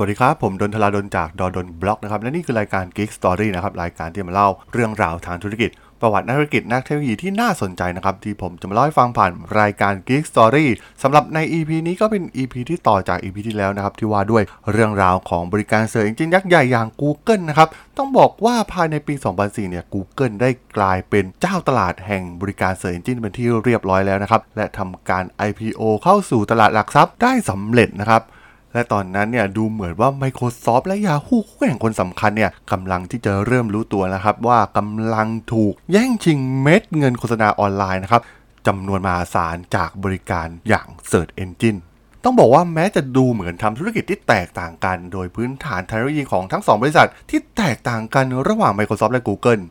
สวัสดีครับ ผมดล ธราดล จาก ด.ดล็อกนะครับและนี่คือรายการ Geek Story นะครับรายการที่มาเล่าเรื่องราวทางธุรกิจ ประวัตินักธุรกิจนักเทคโนโลยีที่น่าสนใจนะครับ ที่ผมจะมาเล่าให้ฟังผ่านรายการ Geek Story สำหรับใน EP นี้ก็เป็น EP ที่ต่อจาก EP ที่แล้วนะครับ ที่ว่าด้วยเรื่องราวของบริการ search engine ยักษ์ใหญ่อย่าง Google นะครับต้องบอกว่าภายในปี 2004 เนี่ย Google ได้กลายเป็นเจ้าตลาดแห่งบริการ search engine เป็นที่เรียบร้อยแล้วนะครับและทำการ IPO เข้าสู่ตลาดหลักทรัพย์ได้สำเร็จนะครับ และตอนนั้นเนี่ยดูเหมือนว่า Microsoft และ Yahoo คู่แข่งคนสำคัญเนี่ยกำลังที่จะเริ่มรู้ตัวนะครับว่ากำลังถูกแย่งชิงเม็ดเงินโฆษณาออนไลน์นะครับจำนวนมหาศาลจากบริการอย่าง Search Engine ต้องบอกว่าแม้จะดูเหมือนทำธุรกิจที่แตกต่างกัน โดยพื้นฐานเทคโนโลยีของทั้ง 2 บริษัท ที่แตกต่างกันระหว่าง Microsoft และ Google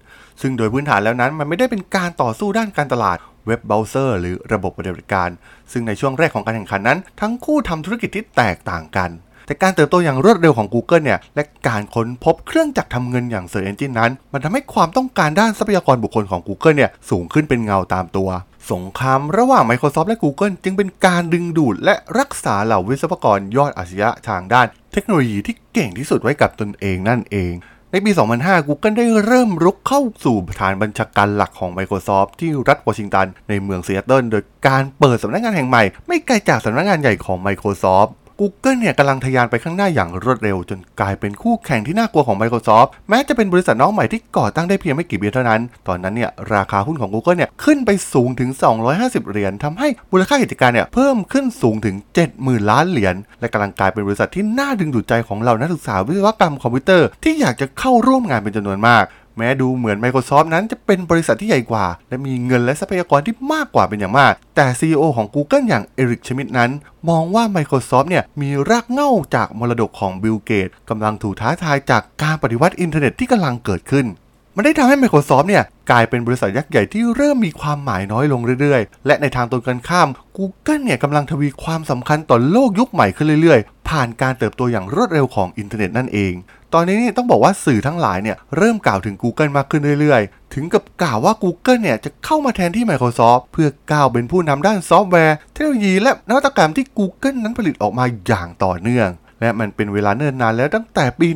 ซึ่งโดยพื้นฐานแล้วนั้นมันไม่ได้เป็นการต่อสู้ด้านการตลาด เว็บเบราว์เซอร์หรือระบบปฏิบัติการ ซึ่งในช่วงแรกของการแข่งขันนั้น ทั้งคู่ทำธุรกิจที่แตกต่างกัน แต่การเติบโตอย่างรวดเร็วของ Google เนี่ย และการค้นพบเครื่องจักรทำเงินอย่าง Search Engine นั้น มันทำให้ความต้องการด้านทรัพยากรบุคคลของ Google เนี่ยสูงขึ้นเป็นเงาตามตัวสงครามระหว่าง Microsoft และ Google จึงเป็นการดึงดูดและรักษาเหล่าวิศวกรยอดอาชญะทางด้าน เทคโนโลยีที่เก่งที่สุดไว้กับตนเองนั่นเอง ในปี 2005 Google ได้เริ่มรุกเข้าสู่ฐานบัญชาการหลักของ Microsoft ที่รัฐวอชิงตัน ในเมืองซีแอตเทิลโดยการเปิดสำนักงานแห่งใหม่ ไม่ไกลจากสำนักงานใหญ่ของ Microsoft Google เนี่ยกำลังทะยานไปข้างหน้าอย่างรวดเร็ว จนกลายเป็นคู่แข่งที่น่ากลัวของ Microsoft แม้จะเป็นบริษัทน้องใหม่ที่ก่อตั้งได้เพียงไม่กี่ปีเท่านั้น ตอนนั้นเนี่ยราคาหุ้นของ Google เนี่ยขึ้นไปสูงถึง 250 เหรียญทำให้มูลค่ากิจการเนี่ยเพิ่มขึ้นสูงถึง 70,000 ล้านเหรียญและกำลังกลายเป็นบริษัทที่น่าดึงดูดใจของเหล่านักศึกษาวิศวกรรมคอมพิวเตอร์ที่อยากจะเข้าร่วมงานเป็นจำนวนมาก แม้ดูเหมือน Microsoft นั้นจะเป็นบริษัทที่ใหญ่กว่า และมีเงินและทรัพยากรที่มากกว่าเป็นอย่างมาก แต่ CEO ของ Google อย่างเอริกชมิดนั้น มองว่า Microsoft เนี่ยมีรากเหง้าจากมรดกของบิลเกตกำลังถูกท้าทายจากการปฏิวัติอินเทอร์เน็ตที่กำลังเกิดขึ้นมันได้ทำให้ Microsoft เนี่ยกลายเป็นบริษัทยักษ์ใหญ่ที่เริ่มมีความหมายน้อยลงเรื่อยๆ และในทางตรงกันข้าม Google เนี่ยกำลังทวีความสำคัญต่อโลกยุคใหม่ขึ้นเรื่อยๆ ผ่านการเติบโตอย่างรวดเร็วของอินเทอร์เน็ตนั่นเอง ตอนนี้นี่ต้องบอกว่าสื่อทั้งหลายเนี่ยเริ่มกล่าวถึง Google มากขึ้นเรื่อยๆ ถึงกับกล่าวว่า Google เนี่ยจะเข้ามาแทนที่ Microsoft เพื่อก้าวเป็นผู้นำด้านซอฟต์แวร์ เทคโนโลยีและนวัตกรรมที่ Google นั้นผลิตออกมาอย่างต่อเนื่องและมันเป็นเวลาเนิ่นนานแล้วตั้งแต่ปี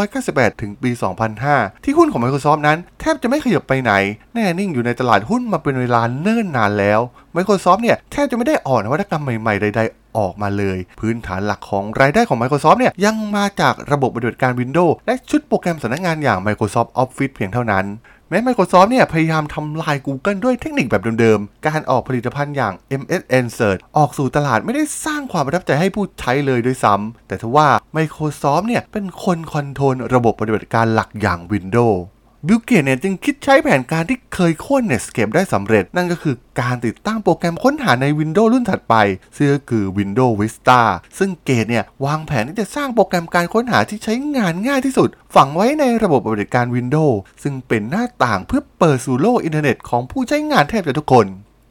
1998 ถึงปี 2005 ที่หุ้นของ Microsoft นั้นแทบจะไม่ขยับไปไหน แน่นิ่งอยู่ในตลาดหุ้นมาเป็นเวลาเนิ่นนานแล้ว Microsoft เนี่ยแทบจะไม่ได้ออกนวัตกรรมใหม่ๆ ใดๆ ออกมาเลย พื้นฐานหลักของรายได้ของ Microsoft เนี่ยยังมาจากระบบปฏิบัติการ Windows และชุดโปรแกรมสำนักงานอย่าง Microsoft Office เพียงเท่านั้นแม้ Microsoft เนี่ยพยายามทำลาย Google ด้วยเทคนิคแบบเดิมๆ การออกผลิตภัณฑ์อย่าง MSN Search ออกสู่ตลาดไม่ได้สร้างความประทับใจให้ผู้ใช้เลยด้วยซ้ำ แต่ทว่า Microsoft เนี่ยเป็นคน control ระบบปฏิบัติการหลักอย่าง Windows บิลเกตเนี่ยจึงคิดใช้แผนการที่เคยโค่น Netscape ได้สำเร็จ นั่นก็คือการติดตั้งโปรแกรมค้นหาใน Windows รุ่นถัดไป ซึ่งก็คือ Windows Vista ซึ่งเกตเนี่ยวางแผนที่จะสร้างโปรแกรมการค้นหาที่ใช้งานง่ายที่สุด ฝังไว้ในระบบปฏิบัติการ Windows ซึ่งเป็นหน้าต่างเพื่อเปิดสู่โลกอินเทอร์เน็ตของผู้ใช้งานแทบจะทุกคน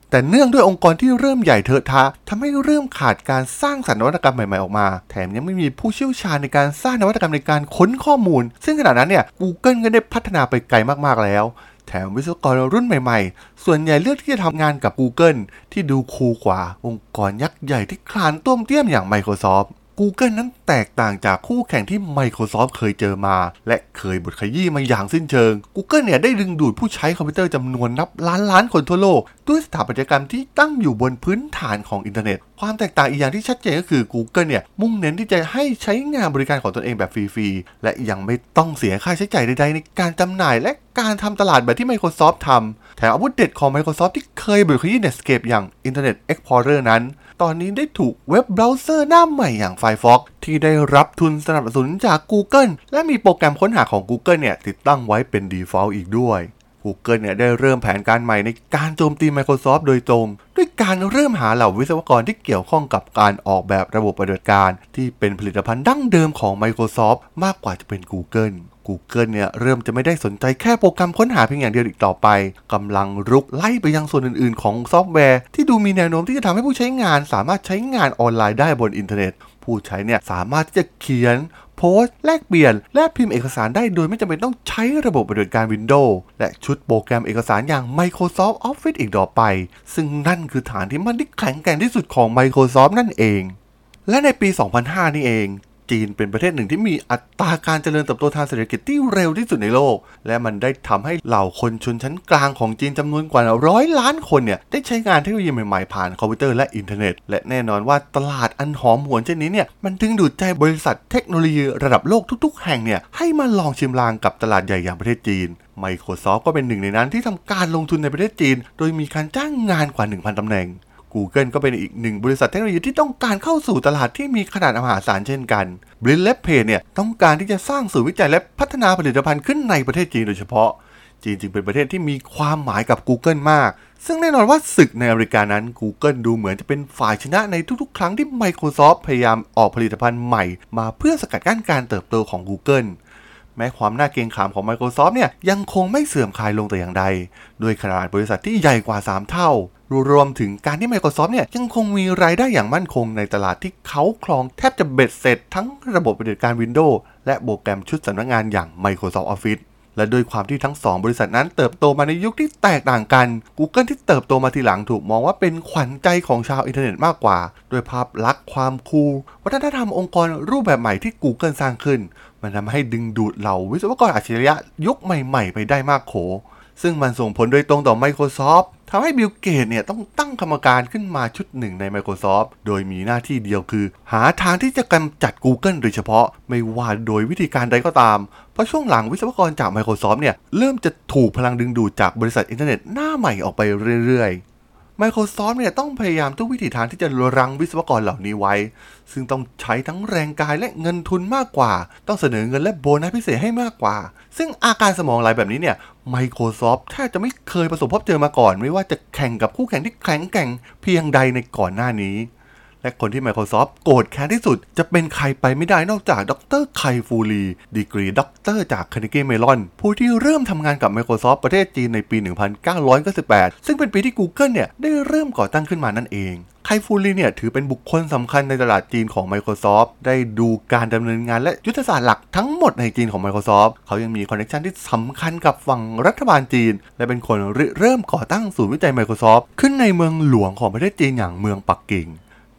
แต่เนื่องด้วยองค์กรที่เริ่มใหญ่เถอะทะทำให้เริ่มขาดการสร้างสรรค์นวัตกรรมใหม่ๆออกมา แถมยังไม่มีผู้เชี่ยวชาญในการสร้างนวัตกรรมในการค้นข้อมูล ซึ่งขณะนั้นเนี่ย Google ก็ได้พัฒนาไปไกลมากๆแล้ว แถมวิศวกรรุ่นใหม่ๆ ส่วนใหญ่เลือกที่จะทำงานกับ Google ที่ดูคูลกว่าองค์กรยักษ์ใหญ่ที่คลานต้วมเตี้ยมอย่าง Microsoft Google นั้นแตกต่างจากคู่แข่งที่ Microsoft เคยเจอมา และเคยบดขยี้มาอย่างสิ้นเชิง Google เนี่ยได้ดึงดูดผู้ใช้คอมพิวเตอร์จำนวนนับล้านล้านคนทั่วโลก ด้วยสถาปัตยกรรมที่ตั้งอยู่บนพื้นฐานของอินเทอร์เน็ต ความแตกต่างอีกอย่างที่ชัดเจนก็คือ Google เนี่ยมุ่งเน้นที่จะให้ใช้งานบริการของตนเองแบบฟรีๆ และยังไม่ต้องเสียค่าใช้จ่ายใดๆ ในการจำหน่ายและการทำตลาดแบบที่ Microsoft ทำแถมอาวุธเด็ดของ Microsoft ที่เคยบดขยี้ Netscape อย่าง Internet Explorer นั้น ตอนนี้ได้ถูกเว็บเบราว์เซอร์หน้าใหม่อย่าง Firefox ที่ได้รับทุนสนับสนุนจาก Google และมีโปรแกรมค้นหาของ Google เนี่ยติดตั้งไว้เป็น default อีกด้วย Google เนี่ยได้เริ่มแผนการใหม่ในการโจมตี Microsoft โดยตรง ด้วยการเริ่มหาเหล่าวิศวกรที่เกี่ยวข้องกับการออกแบบระบบปฏิบัติการ ที่เป็นผลิตภัณฑ์ดั้งเดิมของ Microsoft มากกว่าจะเป็น Google Google เนี่ยเริ่มจะไม่ได้สนใจแค่โปรแกรมค้นหาเพียงอย่างเดียวอีกต่อไปกำลังรุกไล่ไปยังส่วนอื่นๆ ของซอฟต์แวร์ ที่ดูมีแนวโน้มที่จะทำให้ผู้ใช้งานสามารถใช้งานออนไลน์ได้บนอินเทอร์เน็ต ผู้ใช้เนี่ยสามารถที่จะเขียนโพสต์แลกเปลี่ยน และพิมพ์เอกสารได้โดยไม่จำเป็นต้องใช้ระบบปฏิบัติการ Windows และชุดโปรแกรมเอกสารอย่าง Microsoft Office อีกต่อไป ซึ่งนั่นคือฐานที่มันที่แข็งแกร่งที่สุดของ Microsoft นั่นเอง และในปี 2005 นี่เอง จีนเป็นประเทศหนึ่งที่มีอัตราการเจริญเติบโตทางเศรษฐกิจที่เร็วที่สุดในโลก และมันได้ทำให้เหล่าคนชนชั้นกลางของจีนจำนวนกว่าร้อยล้านคนเนี่ยได้ใช้งานเทคโนโลยีใหม่ๆผ่านคอมพิวเตอร์และอินเทอร์เน็ต และแน่นอนว่าตลาดอันหอมหวนเช่นนี้เนี่ยมันดึงดูดใจบริษัทเทคโนโลยีระดับโลกทุกๆ แห่งเนี่ยให้มาลองชิมลางกับตลาดใหญ่อย่างประเทศจีน Microsoft ก็เป็นหนึ่งในนั้นที่ทำการลงทุนในประเทศจีน โดยมีการจ้างงานกว่า 1,000ตำแหน่ง Google ก็เป็นอีกหนึ่งบริษัทเทคโนโลยีที่ต้องการเข้าสู่ตลาดที่มีขนาดมหาศาลเช่นกัน b l i n และ Pay เนี่ยต้องการที่จะสร้างศูนย์วิจัยและพัฒนาผลิตภัณฑ์ขึ้นในประเทศจีนโดยเฉพาะ จีนจึงเป็นประเทศที่มีความหมายกับ Google มาก ซึ่งแน่นอนว่าศึกในอเมริกานั้น Google ดูเหมือนจะเป็นฝ่ายชนะในทุกๆ ครั้งที่ Microsoft พยายามออกผลิตภัณฑ์ใหม่ มาเพื่อสกัดกั้นการเติบโตของ Google แม้ความน่าเกรงขามของ Microsoft เนี่ยยังคงไม่เสื่อมคลายลงแต่อย่างใด โดยขนาดบริษัทที่ใหญ่กว่า 3 เท่า รวมถึงการที่ Microsoft เนี่ยยังคงมีรายได้อย่างมั่นคงในตลาดที่เขาครองแทบจะเบ็ดเสร็จทั้งระบบปฏิบัติการ Windows และโปรแกรมชุดสำนักงานอย่าง Microsoft Office และโดยความที่ทั้ง 2 บริษัทนั้นเติบโตมาในยุคที่แตกต่างกัน Google ที่เติบโตมาทีหลังถูกมองว่าเป็นขวัญใจของชาวอินเทอร์เน็ตมากกว่า ด้วยภาพลักษณ์ความ coolวัฒนธรรมองค์กรรูปแบบใหม่ที่ Google สร้างขึ้น มันทำให้ดึงดูดเหล่าวิศวกรอัจฉริยะยุคใหม่ ๆ ไปได้มากโข ซึ่งมันส่งผลโดยตรงต่อ Microsoft ทำให้บิลเกตเนี่ยต้องตั้งกรรมการขึ้นมาชุดหนึ่งใน Microsoft โดยมีหน้าที่เดียวคือ หาทางที่จะกำจัด Google โดยเฉพาะไม่ว่าโดยวิธีการใดก็ตาม เพราะช่วงหลังวิศวกรจาก Microsoft เนี่ยเริ่มจะถูกพลังดึงดูดจากบริษัทอินเทอร์เน็ตหน้าใหม่ออกไปเรื่อยๆ Microsoft เนี่ยต้องพยายามทุกวิถีทางที่จะรั้งวิศวกรเหล่านี้ไว้ ซึ่งต้องใช้ทั้งแรงกายและเงินทุนมากกว่า ต้องเสนอเงินและโบนัสพิเศษให้มากกว่า ซึ่งอาการสมองไหลแบบนี้เนี่ย Microsoft แทบจะไม่เคยประสบพบเจอมาก่อน ไม่ว่าจะแข่งกับคู่แข่งที่แข็งแกร่งเพียงใดในก่อนหน้านี้ และคนที่ Microsoft โกรธแค้นที่สุด จะเป็นใครไปไม่ได้นอกจากดรไคฟูลีดีกรีด็อกเตอร์จากค a r n e g i e Mellon ผู้ที่เริ่มทำงานกับ Microsoft ประเทศจีนในปี 1998 ซึ่งเป็นปีที่ Google เนี่ย ได้เริ่มก่อตั้งขึ้นมานั่นเองไคฟูลีเนี่ยถือเป็นบุคคลสำคัญในตลาดจีนของ Microsoft ได้ดูการดำเนินงานและยุทธศาสตร์หลักทั้งหมดในจีนของ Microsoft เขายังมี connection ที่สำคัญกับฝั่งรัฐบาลจีน และเป็นคนริเริ่มก่อตั้งศูนย์วิจัย Microsoft ขึ้นในเมืองหลวงของประเทศจีนอย่างเมืองปักกิ่ง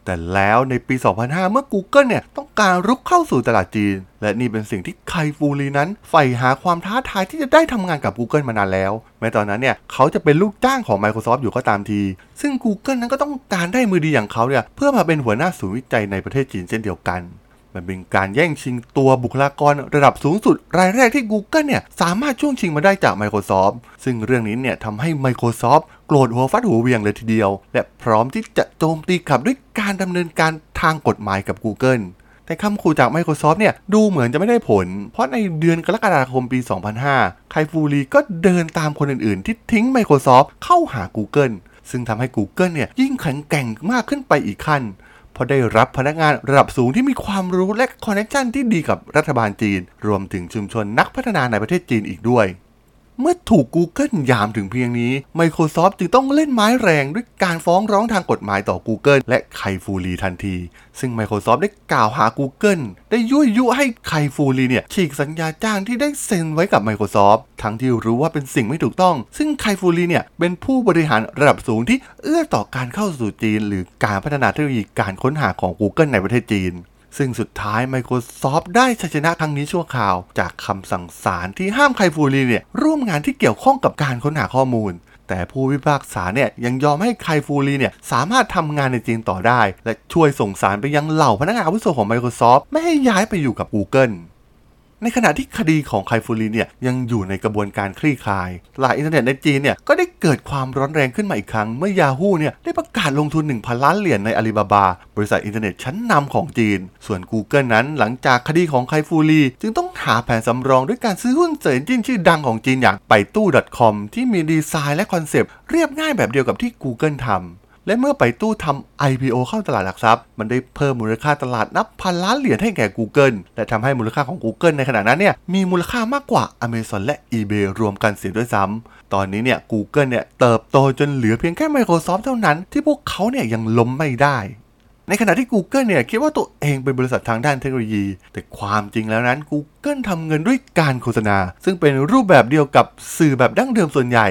แต่แล้วในปี 2005 เมื่อ Google เนี่ยต้องการรุกเข้าสู่ตลาดจีน และนี่เป็นสิ่งที่ไคฟูรีนั้นใฝ่หาความท้าทายที่จะได้ทำงานกับ Google มานานแล้ว แม้ตอนนั้นเนี่ยเขาจะเป็นลูกจ้างของ Microsoft อยู่ก็ตามที ซึ่ง Google นั้นก็ต้องการได้มือดีอย่างเขาเนี่ยเพื่อมาเป็นหัวหน้าศูนย์วิจัยในประเทศจีนเช่นเดียวกัน มันเป็นการแย่งชิงตัวบุคลากรระดับสูงสุด รายแรกที่ Google เนี่ยสามารถช่วงชิงมาได้จาก Microsoft ซึ่งเรื่องนี้เนี่ยทำให้ Microsoft โกรธหัวฟัดหัวเวียงเลยทีเดียว และพร้อมที่จะโจมตีกลับด้วยการดำเนินการทางกฎหมายกับ Google แต่คำขู่จาก Microsoft เนี่ยดูเหมือนจะไม่ได้ผล เพราะในเดือนกรกฎาคมปี 2005 ไคฟูรีก็เดินตามคนอื่นๆ ที่ทิ้ง Microsoft เข้าหา Google ซึ่งทำให้ Google เนี่ยยิ่งแข็งแกร่งมากขึ้นไปอีกขั้น ราะได้รับพนักงานระดับสูงที่มีความรู้และคอนเนคชันที่ดีกับรัฐบาลจีน รวมถึงชุมชนนักพัฒนาในประเทศจีนอีกด้วย เมื่อถูก Google ยามถึงเพียงนี้ Microsoft จึงต้องเล่นไม้แรงด้วยการฟ้องร้องทางกฎหมายต่อ Google และไคฟูรีทันที ซึ่ง Microsoft ได้กล่าวหา Google ได้ยั่วยุให้ไคฟูรีเนี่ยฉีกสัญญาจ้างที่ได้เซ็นไว้กับ Microsoft ทั้งที่รู้ว่าเป็นสิ่งไม่ถูกต้อง ซึ่งไคฟูรีเนี่ยเป็นผู้บริหารระดับสูงที่เอื้อต่อการเข้าสู่จีน หรือการพัฒนาเทคโนโลยีการค้นหาของ Google ในประเทศจีน ซึ่งสุดท้าย Microsoft ได้ชัยชนะครั้งนี้ชั่วคราว จากคำสั่งศาลที่ห้ามไคฟูรีเนี่ยร่วมงานที่เกี่ยวข้องกับการค้นหาข้อมูล แต่ผู้พิพากษาเนี่ยยังยอมให้ไคฟูรีเนี่ยสามารถทำงานในจีนต่อได้ และช่วยส่งสารไปยังเหล่าพนักงานอาวุโสของ Microsoft ไม่ให้ย้ายไปอยู่กับ Google ในขณะที่คดีของไคฟูรีเนี่ยยังอยู่ในกระบวนการคลี่คลายตลาดอินเทอร์เน็ตในจีนเนี่ยก็ได้เกิดความร้อนแรงขึ้นมาอีกครั้ง เมื่อ Yahoo เนี่ยได้ประกาศลงทุน 1,000 ล้านเหรียญในอาลีบาบา บริษัทอินเทอร์เน็ตชั้นนำของจีน ส่วน Google นั้นหลังจากคดีของไคฟูรีจึงต้องหาแผนสำรองด้วยการซื้อหุ้น search engine ชื่อดังของจีนอย่างไปตู้ .com ที่มีดีไซน์และคอนเซปต์เรียบง่ายแบบเดียวกับที่ Google ทำ และเมื่อ Baidu ทำ IPO เข้าตลาดหลักทรัพย์ มันได้เพิ่มมูลค่าตลาดนับพันล้านเหรียญให้แก่ Google และทำให้มูลค่าของ Google ในขณะนั้นเนี่ยมีมูลค่ามากกว่า Amazon และ eBay รวมกันเสียด้วยซ้ำำตอนนี้เนี่ย Google เนี่ยเติบโตจนเหลือเพียงแค่ Microsoft เท่านั้น ที่พวกเขาเนี่ยยังล้มไม่ได้ในขณะที่ Google เนี่ยคิดว่าตัวเองเป็นบริษัททางด้านเทคโนโลยี แต่ความจริงแล้วนั้น Google ทำเงินด้วยการโฆษณา ซึ่งเป็นรูปแบบเดียวกับสื่อแบบดั้งเดิมส่วนใหญ่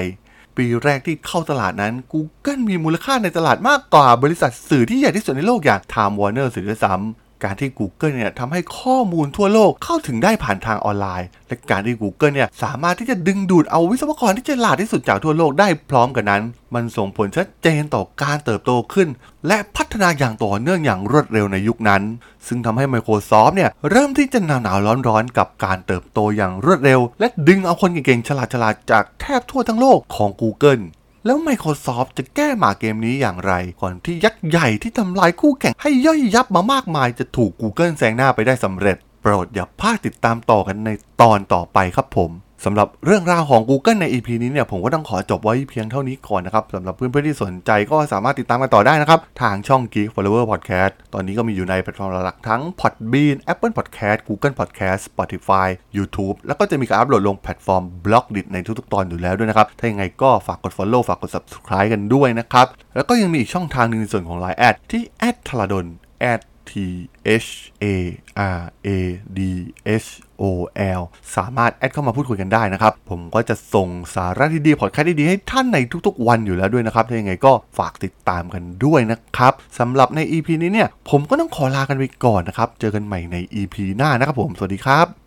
ปีแรกที่เข้าตลาดนั้น Google มีมูลค่าในตลาดมากกว่าบริษัทสื่อที่ใหญ่ที่สุดในโลกอย่าง Time Warner สื่อด้วยซ้ำ การที่ Google เนี่ยทำให้ข้อมูลทั่วโลกเข้าถึงได้ผ่านทางออนไลน์ และการที่ Google เนี่ยสามารถที่จะดึงดูดเอาวิศวกรที่ฉลาดที่สุดจากทั่วโลกได้พร้อมกันนั้น มันส่งผลชัดเจนต่อการเติบโตขึ้น และพัฒนาอย่างต่อเนื่องอย่างรวดเร็วในยุคนั้น ซึ่งทำให้ Microsoft เนี่ยเริ่มที่จะหนาวหนาวร้อนๆ กับการเติบโตอย่างรวดเร็ว และดึงเอาคนเก่งๆฉลาดๆจากแทบทั่วทั้งโลกของ Google แล้ว Microsoft จะแก้หมาเกมนี้อย่างไร ก่อนที่ยักษ์ใหญ่ที่ทำลายคู่แข่งให้ย่อยยับมามากมายจะถูก Google แซงหน้าไปได้สำเร็จ โปรดอย่าพลาดติดตามต่อกันในตอนต่อไปครับผม สำหรับเรื่องราวของ Google ใน EP นี้เนี่ยผมก็ต้องขอจบไว้เพียงเท่านี้ก่อนนะครับสำหรับเพื่อนๆที่สนใจก็สามารถติดตามกันต่อได้นะครับ ทางช่อง Geek Forever Podcast ตอนนี้ก็มีอยู่ในแพลตฟอร์มหลักๆทั้ง Podbean Apple Podcast Google Podcast Spotify YouTube แล้วก็จะมีการอัปโหลดลงแพลตฟอร์ม b l o g d i t ในทุกๆตอนอยู่แล้วด้วยนะครับ ถ้ายังไงก็ฝากกด Follow ฝากกด Subscribe กันด้วยนะครับแล้วก็ยังมีอีกช่องทางหนึ่งในส่วนของ Line add ที่ t h a l a d o n T H A R A D H O L สามารถแอดเข้ามาพูดคุยกันได้นะครับ ผมก็จะส่งสาระดีๆพอดแคสต์ดีๆให้ท่านในทุกๆวันอยู่แล้วด้วยนะครับถ้ายังไงก็ฝากติดตามกันด้วยนะครับสำหรับใน EP นี้เนี่ย ผมก็ต้องขอลากันไปก่อนนะครับ เจอกันใหม่ใน EP หน้านะครับผม สวัสดีครับ